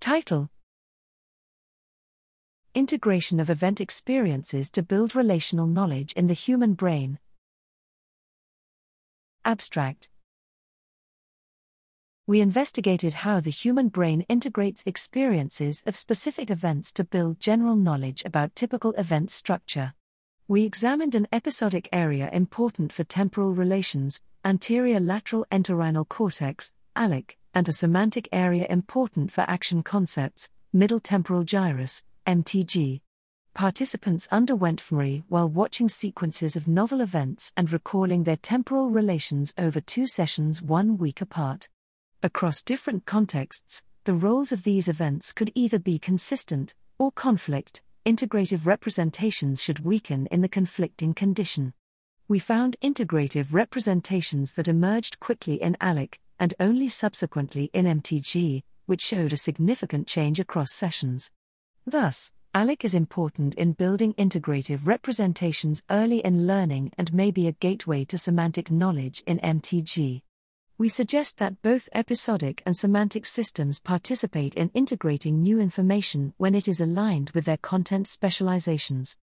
Title Integration of event experiences to build relational knowledge in the human brain. Abstract We investigated how the human brain integrates experiences of specific events to build general knowledge about typical event structure. We examined an episodic area important for temporal relations, anterior lateral entorhinal cortex, ALEC, and a semantic area important for action concepts, middle temporal gyrus, MTG. Participants underwent fMRI while watching sequences of novel events and recalling their temporal relations over two sessions one week apart. Across different contexts, the roles of these events could either be consistent or conflict, integrative representations should weaken in the conflicting condition. We found integrative representations that emerged quickly in ALEC, and only subsequently in MTG, which showed a significant change across sessions. Thus, ALEC is important in building integrative representations early in learning and may be a gateway to semantic knowledge in MTG. We suggest that both episodic and semantic systems participate in integrating new information when it is aligned with their content specializations.